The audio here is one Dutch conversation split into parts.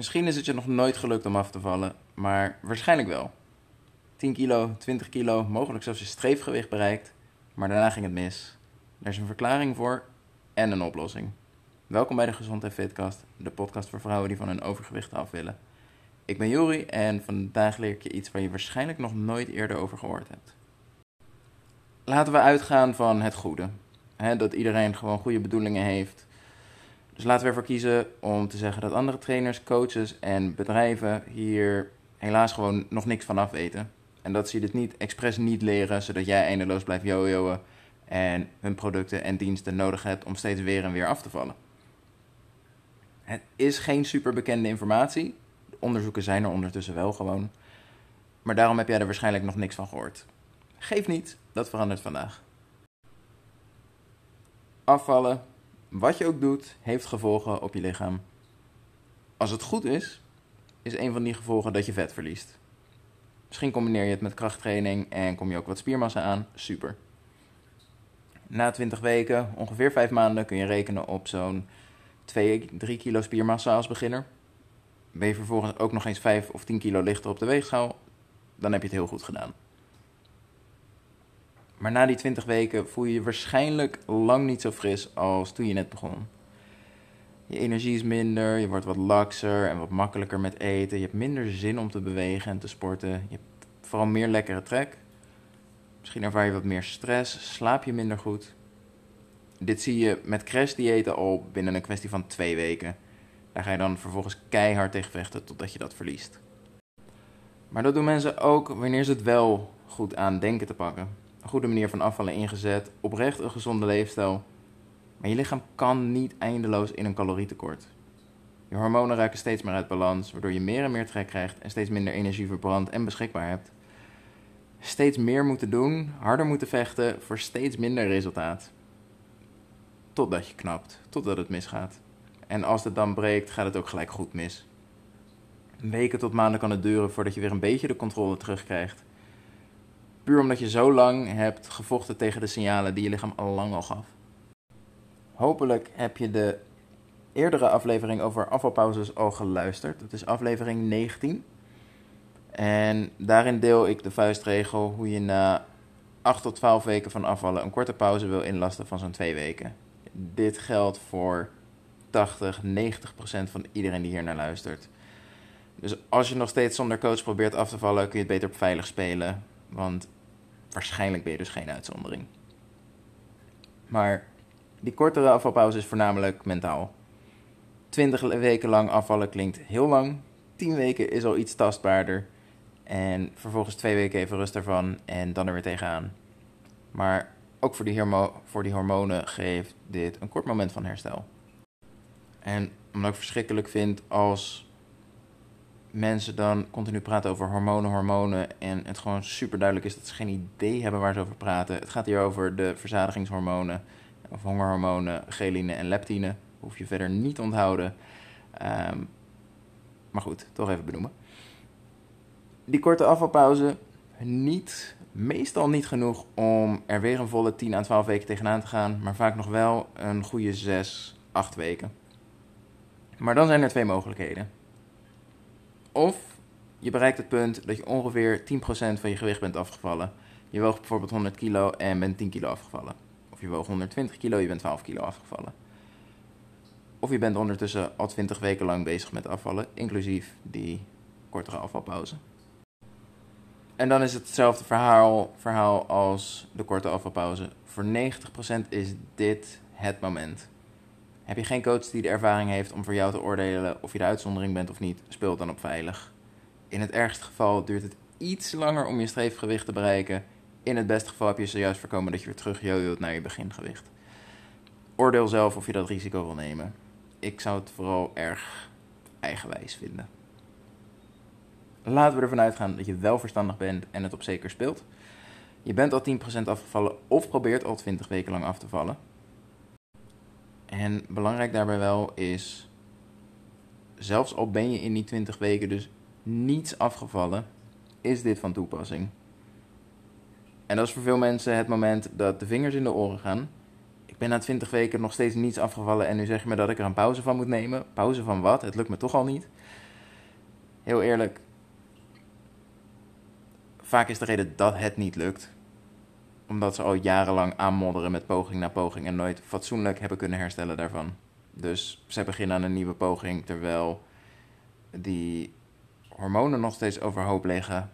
Misschien is het je nog nooit gelukt om af te vallen, maar waarschijnlijk wel. 10 kilo, 20 kilo, mogelijk zelfs je streefgewicht bereikt, maar daarna ging het mis. Er is een verklaring voor en een oplossing. Welkom bij de Gezond en Fitcast, de podcast voor vrouwen die van hun overgewicht af willen. Ik ben Jori en vandaag leer ik je iets waar je waarschijnlijk nog nooit eerder over gehoord hebt. Laten we uitgaan van het goede. dat iedereen gewoon goede bedoelingen heeft. Dus laten we ervoor kiezen om te zeggen dat andere trainers, coaches en bedrijven hier helaas gewoon nog niks van af weten. En dat ze dit niet expres niet leren, zodat jij eindeloos blijft jojoen en hun producten en diensten nodig hebt om steeds weer en weer af te vallen. Het is geen superbekende informatie. De onderzoeken zijn er ondertussen wel gewoon. Maar daarom heb jij er waarschijnlijk nog niks van gehoord. Geef niet, dat verandert vandaag. Afvallen, wat je ook doet, heeft gevolgen op je lichaam. Als het goed is, is een van die gevolgen dat je vet verliest. Misschien combineer je het met krachttraining en kom je ook wat spiermassa aan. Super. Na 20 weken, ongeveer 5 maanden, kun je rekenen op zo'n 2, 3 kilo spiermassa als beginner. Ben je vervolgens ook nog eens 5 of 10 kilo lichter op de weegschaal, dan heb je het heel goed gedaan. Maar na die 20 weken voel je je waarschijnlijk lang niet zo fris als toen je net begon. Je energie is minder, je wordt wat lakser en wat makkelijker met eten. Je hebt minder zin om te bewegen en te sporten. Je hebt vooral meer lekkere trek. Misschien ervaar je wat meer stress, slaap je minder goed. Dit zie je met crashdiëten al binnen een kwestie van twee weken. Daar ga je dan vervolgens keihard tegen vechten totdat je dat verliest. Maar dat doen mensen ook wanneer ze het wel goed aan denken te pakken. Goede manier van afvallen ingezet, oprecht een gezonde leefstijl maar je lichaam kan niet eindeloos in een calorietekort. Je hormonen raken steeds meer uit balans, waardoor je meer en meer trek krijgt en steeds minder energie verbrandt en beschikbaar hebt. Steeds meer moeten doen, harder moeten vechten voor steeds minder resultaat. Totdat je knapt, totdat het misgaat. En als het dan breekt, gaat het ook gelijk goed mis. Weken tot maanden kan het duren voordat je weer een beetje de controle terugkrijgt. Puur omdat je zo lang hebt gevochten tegen de signalen die je lichaam al lang al gaf. Hopelijk heb je de eerdere aflevering over afvalpauzes al geluisterd. Dat is aflevering 19. En daarin deel ik de vuistregel hoe je na 8 tot 12 weken van afvallen een korte pauze wil inlasten van zo'n 2 weken. Dit geldt voor 80, 90 procent van iedereen die hier naar luistert. Dus als je nog steeds zonder coach probeert af te vallen, kun je het beter op veilig spelen. Want waarschijnlijk ben je dus geen uitzondering. Maar die kortere afvalpauze is voornamelijk mentaal. 20 weken lang afvallen klinkt heel lang. 10 weken is al iets tastbaarder. En vervolgens twee weken even rust ervan en dan er weer tegenaan. Maar ook voor die, voor die hormonen geeft dit een kort moment van herstel. En omdat ik verschrikkelijk vind als mensen dan continu praten over hormonen, hormonen. En het gewoon super duidelijk is dat ze geen idee hebben waar ze over praten. Het gaat hier over de verzadigingshormonen of hongerhormonen, geline en leptine. Hoef je verder niet onthouden. Ehm, maar goed, toch even benoemen. Die korte afvalpauze, niet, meestal niet genoeg om er weer een volle 10 à 12 weken tegenaan te gaan, maar vaak nog wel een goede 6, 8 weken. Maar dan zijn er twee mogelijkheden. Of je bereikt het punt dat je ongeveer 10% van je gewicht bent afgevallen. Je woog bijvoorbeeld 100 kilo en bent 10 kilo afgevallen. Of je woog 120 kilo, je bent 12 kilo afgevallen. Of je bent ondertussen al 20 weken lang bezig met afvallen, inclusief die kortere afvalpauze. En dan is het hetzelfde verhaal, verhaal als de korte afvalpauze. Voor 90% is dit het moment. Heb je geen coach die de ervaring heeft om voor jou te oordelen of je de uitzondering bent of niet, speel dan op veilig. In het ergste geval duurt het iets langer om je streefgewicht te bereiken in het beste geval heb je zojuist voorkomen dat je weer terug naar je begingewicht. Oordeel zelf of je dat risico wil nemen. Ik zou het vooral erg eigenwijs vinden. Laten we ervan uitgaan dat je wel verstandig bent en het op zeker speelt. Je bent al 10% afgevallen of probeert al 20 weken lang af te vallen. En belangrijk daarbij wel is, zelfs al ben je in die 20 weken dus niets afgevallen, is dit van toepassing. En dat is voor veel mensen het moment dat de vingers in de oren gaan. Ik ben na 20 weken nog steeds niets afgevallen en nu zeg je me dat ik er een pauze van moet nemen. Pauze van wat? Het lukt me toch al niet. heel eerlijk, vaak is de reden dat het niet lukt, omdat ze al jarenlang aanmodderen met poging na poging en nooit fatsoenlijk hebben kunnen herstellen daarvan. Dus ze beginnen aan een nieuwe poging, terwijl die hormonen nog steeds overhoop liggen.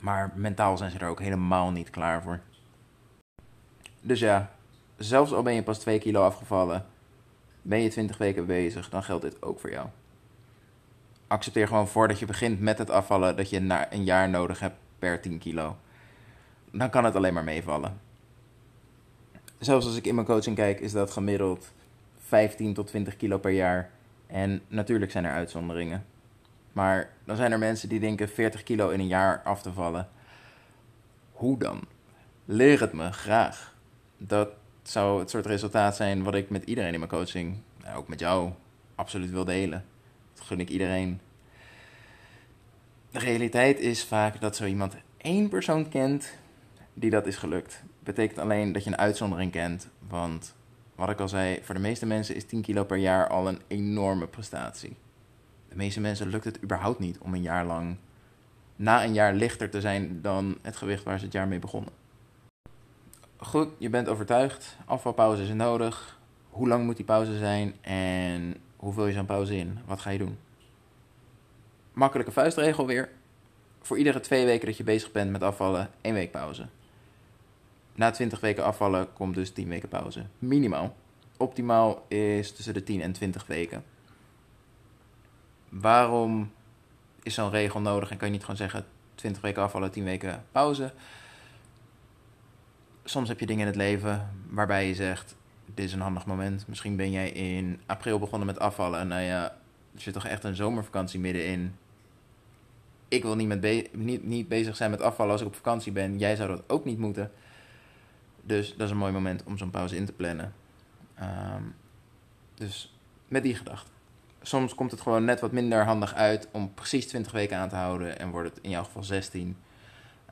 Maar mentaal zijn ze er ook helemaal niet klaar voor. Dus ja, zelfs al ben je pas 2 kilo afgevallen, ben je 20 weken bezig, dan geldt dit ook voor jou. Accepteer gewoon voordat je begint met het afvallen dat je een jaar nodig hebt per 10 kilo. Dan kan het alleen maar meevallen. Zelfs als ik in mijn coaching kijk, is dat gemiddeld 15 tot 20 kilo per jaar. En natuurlijk zijn er uitzonderingen. Maar dan zijn er mensen die denken 40 kilo in een jaar af te vallen. Hoe dan? Leer het me graag. Dat zou het soort resultaat zijn wat ik met iedereen in mijn coaching, nou, ook met jou, absoluut wil delen. Dat gun ik iedereen. De realiteit is vaak dat zo iemand één persoon kent die dat is gelukt. Betekent alleen dat je een uitzondering kent. Want wat ik al zei, voor de meeste mensen is 10 kilo per jaar al een enorme prestatie. De meeste mensen lukt het überhaupt niet om een jaar lang, na een jaar lichter te zijn dan het gewicht waar ze het jaar mee begonnen. Goed, je bent overtuigd, afvalpauze is nodig. Hoe lang moet die pauze zijn en hoe vul je zo'n pauze in? Wat ga je doen? Makkelijke vuistregel weer. Voor iedere twee weken dat je bezig bent met afvallen, één week pauze. Na 20 weken afvallen komt dus 10 weken pauze. Minimaal. Optimaal is tussen de 10 en 20 weken. Waarom is zo'n regel nodig en kan je niet gewoon zeggen 20 weken afvallen, 10 weken pauze? Soms heb je dingen in het leven waarbij je zegt: Dit is een handig moment. Misschien ben jij in april begonnen met afvallen en nou ja, er zit toch echt een zomervakantie middenin. Ik wil niet, met niet, niet bezig zijn met afvallen als ik op vakantie ben. Jij zou dat ook niet moeten. Dus dat is een mooi moment om zo'n pauze in te plannen. Ehm, dus met die gedachte. Soms komt het gewoon net wat minder handig uit om precies 20 weken aan te houden en wordt het in jouw geval 16. Um,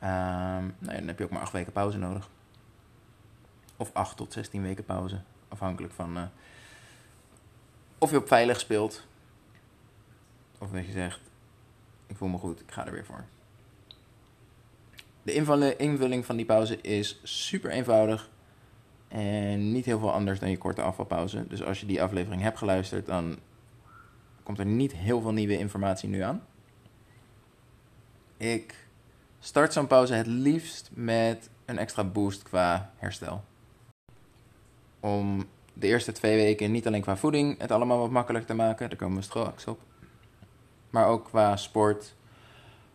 ehm, nou dan heb je ook maar 8 weken pauze nodig. Of 8 tot 16 weken pauze, afhankelijk van uh, of je op veilig speelt. Of dat je zegt, ik voel me goed, ik ga er weer voor. De invulling van die pauze is super eenvoudig. En niet heel veel anders dan je korte afvalpauze. Dus als je die aflevering hebt geluisterd, dan komt er niet heel veel nieuwe informatie nu aan. Ik start zo'n pauze het liefst met een extra boost qua herstel. Om de eerste twee weken niet alleen qua voeding het allemaal wat makkelijker te maken, daar komen we straks op. Maar ook qua sport.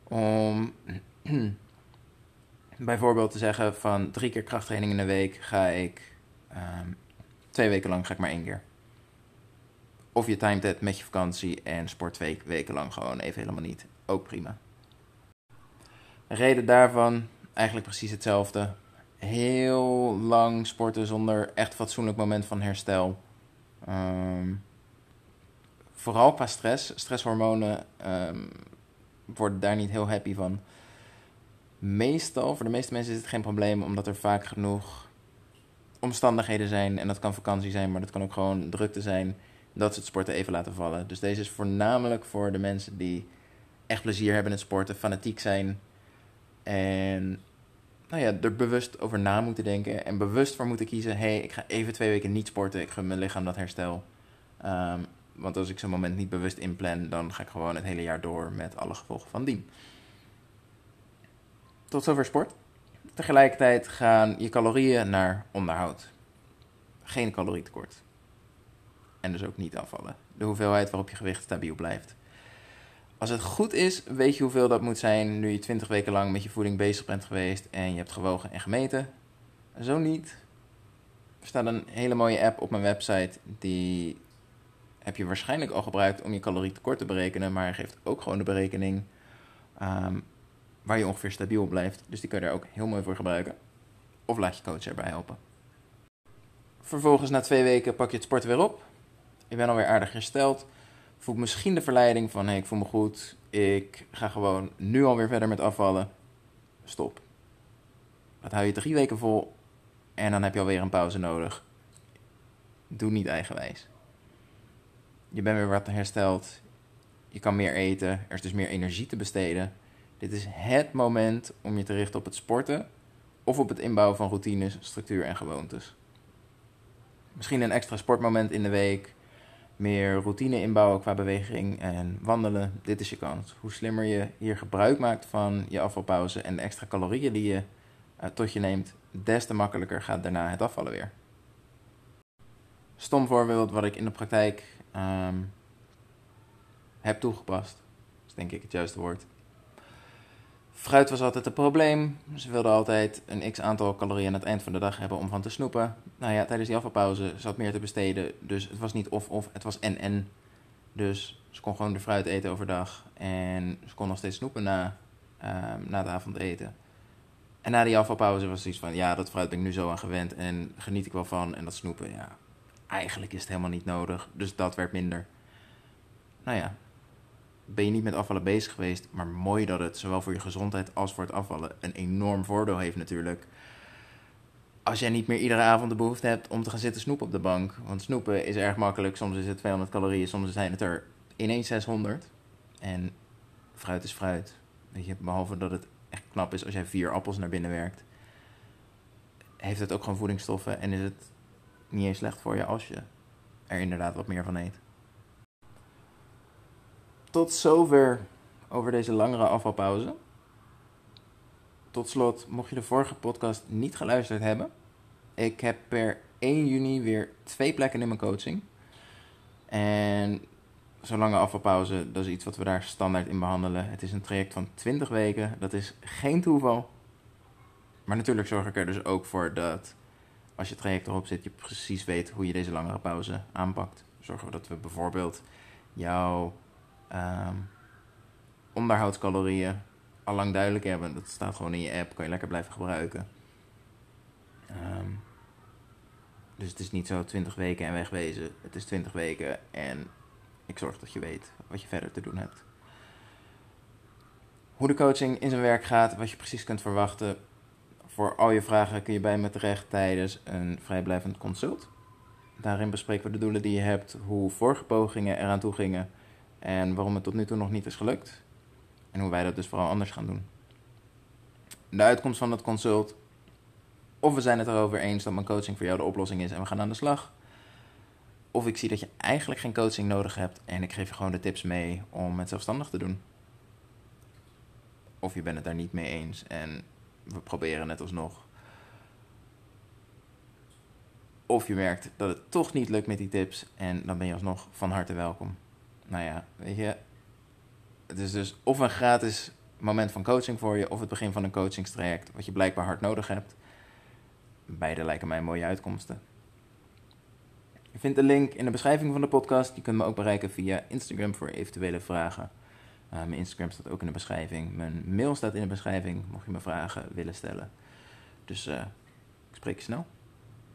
Om bijvoorbeeld te zeggen van drie keer krachttraining in de week ga ik um, twee weken lang ga ik maar één keer. Of je timet het met je vakantie en sport twee weken lang gewoon even helemaal niet. Ook prima. De reden daarvan eigenlijk precies hetzelfde. Heel lang sporten zonder echt fatsoenlijk moment van herstel. Um, vooral qua stress. Stresshormonen um, worden daar niet heel happy van meestal, voor de meeste mensen is het geen probleem, omdat er vaak genoeg omstandigheden zijn. En dat kan vakantie zijn, maar dat kan ook gewoon drukte zijn. Dat ze het sporten even laten vallen. Dus deze is voornamelijk voor de mensen die echt plezier hebben in het sporten, fanatiek zijn. En nou ja, er bewust over na moeten denken. En bewust voor moeten kiezen: hé, hey, ik ga even twee weken niet sporten. Ik gun mijn lichaam dat herstel. Um, want als ik zo'n moment niet bewust inplan, dan ga ik gewoon het hele jaar door met alle gevolgen van dien. Tot zover sport. Tegelijkertijd gaan je calorieën naar onderhoud. Geen calorietekort. En dus ook niet afvallen. De hoeveelheid waarop je gewicht stabiel blijft. Als het goed is, weet je hoeveel dat moet zijn nu je 20 weken lang met je voeding bezig bent geweest en je hebt gewogen en gemeten. Zo niet. Er staat een hele mooie app op mijn website. Die heb je waarschijnlijk al gebruikt om je calorietekort te berekenen. Maar geeft ook gewoon de berekening um, waar je ongeveer stabiel blijft. Dus die kun je daar ook heel mooi voor gebruiken. Of laat je coach erbij helpen. Vervolgens na twee weken pak je het sporten weer op. Je bent alweer aardig hersteld. Voelt misschien de verleiding van hey, ik voel me goed. Ik ga gewoon nu alweer verder met afvallen. Stop. Dat hou je drie weken vol. En dan heb je alweer een pauze nodig. Doe niet eigenwijs. Je bent weer wat hersteld. Je kan meer eten, er is dus meer energie te besteden. Dit is het moment om je te richten op het sporten of op het inbouwen van routines, structuur en gewoontes. Misschien een extra sportmoment in de week, meer routine inbouwen qua beweging en wandelen. Dit is je kans. Hoe slimmer je hier gebruik maakt van je afvalpauze en de extra calorieën die je uh, tot je neemt, des te makkelijker gaat daarna het afvallen weer. Stom voorbeeld wat ik in de praktijk um, heb toegepast. Dat is denk ik het juiste woord. Fruit was altijd een probleem. Ze wilden altijd een x aantal calorieën aan het eind van de dag hebben om van te snoepen. Nou ja, tijdens die afvalpauze zat meer te besteden. Dus het was niet of-of, het was en-en. Dus ze kon gewoon de fruit eten overdag. En ze kon nog steeds snoepen na, uh, na het avondeten. En na die afvalpauze was het iets van, ja, dat fruit ben ik nu zo aan gewend. En geniet ik wel van. En dat snoepen, ja, eigenlijk is het helemaal niet nodig. Dus dat werd minder. Nou ja, ben je niet met afvallen bezig geweest. Maar mooi dat het zowel voor je gezondheid als voor het afvallen een enorm voordeel heeft natuurlijk. Als jij niet meer iedere avond de behoefte hebt om te gaan zitten snoepen op de bank. Want snoepen is erg makkelijk. Soms is het 200 calorieën, soms zijn het er ineens 600. En fruit is fruit. Je, behalve dat het echt knap is als jij vier appels naar binnen werkt. Heeft het ook gewoon voedingsstoffen en is het niet eens slecht voor je als je er inderdaad wat meer van eet. Tot zover over deze langere afvalpauze. Tot slot, mocht je de vorige podcast niet geluisterd hebben, ik heb per 1 juni weer twee plekken in mijn coaching. En zo'n lange afvalpauze, dat is iets wat we daar standaard in behandelen. Het is een traject van 20 weken, dat is geen toeval. Maar natuurlijk zorg ik er dus ook voor dat als je traject erop zit, je precies weet hoe je deze langere pauze aanpakt. Zorgen we dat we bijvoorbeeld jouw um, onderhoudscalorieën al lang duidelijk hebben. Dat staat gewoon in je app, kan je lekker blijven gebruiken. Um, dus het is niet zo 20 weken en wegwezen. Het is 20 weken en ik zorg dat je weet wat je verder te doen hebt. Hoe de coaching in zijn werk gaat, wat je precies kunt verwachten. Voor al je vragen kun je bij me terecht tijdens een vrijblijvend consult. Daarin bespreken we de doelen die je hebt, hoe vorige pogingen eraan toe gingen en waarom het tot nu toe nog niet is gelukt. En hoe wij dat dus vooral anders gaan doen. De uitkomst van het consult. Of we zijn het erover eens dat mijn coaching voor jou de oplossing is en we gaan aan de slag. Of ik zie dat je eigenlijk geen coaching nodig hebt en ik geef je gewoon de tips mee om het zelfstandig te doen. Of je bent het daar niet mee eens en we proberen het alsnog. Of je merkt dat het toch niet lukt met die tips en dan ben je alsnog van harte welkom nou ja, weet je, het is dus of een gratis moment van coaching voor je, of het begin van een coachingstraject, wat je blijkbaar hard nodig hebt. Beide lijken mij mooie uitkomsten. Je vindt de link in de beschrijving van de podcast. Je kunt me ook bereiken via Instagram voor eventuele vragen. Uh, mijn Instagram staat ook in de beschrijving. Mijn mail staat in de beschrijving, mocht je me vragen willen stellen. Dus uh, ik spreek je snel.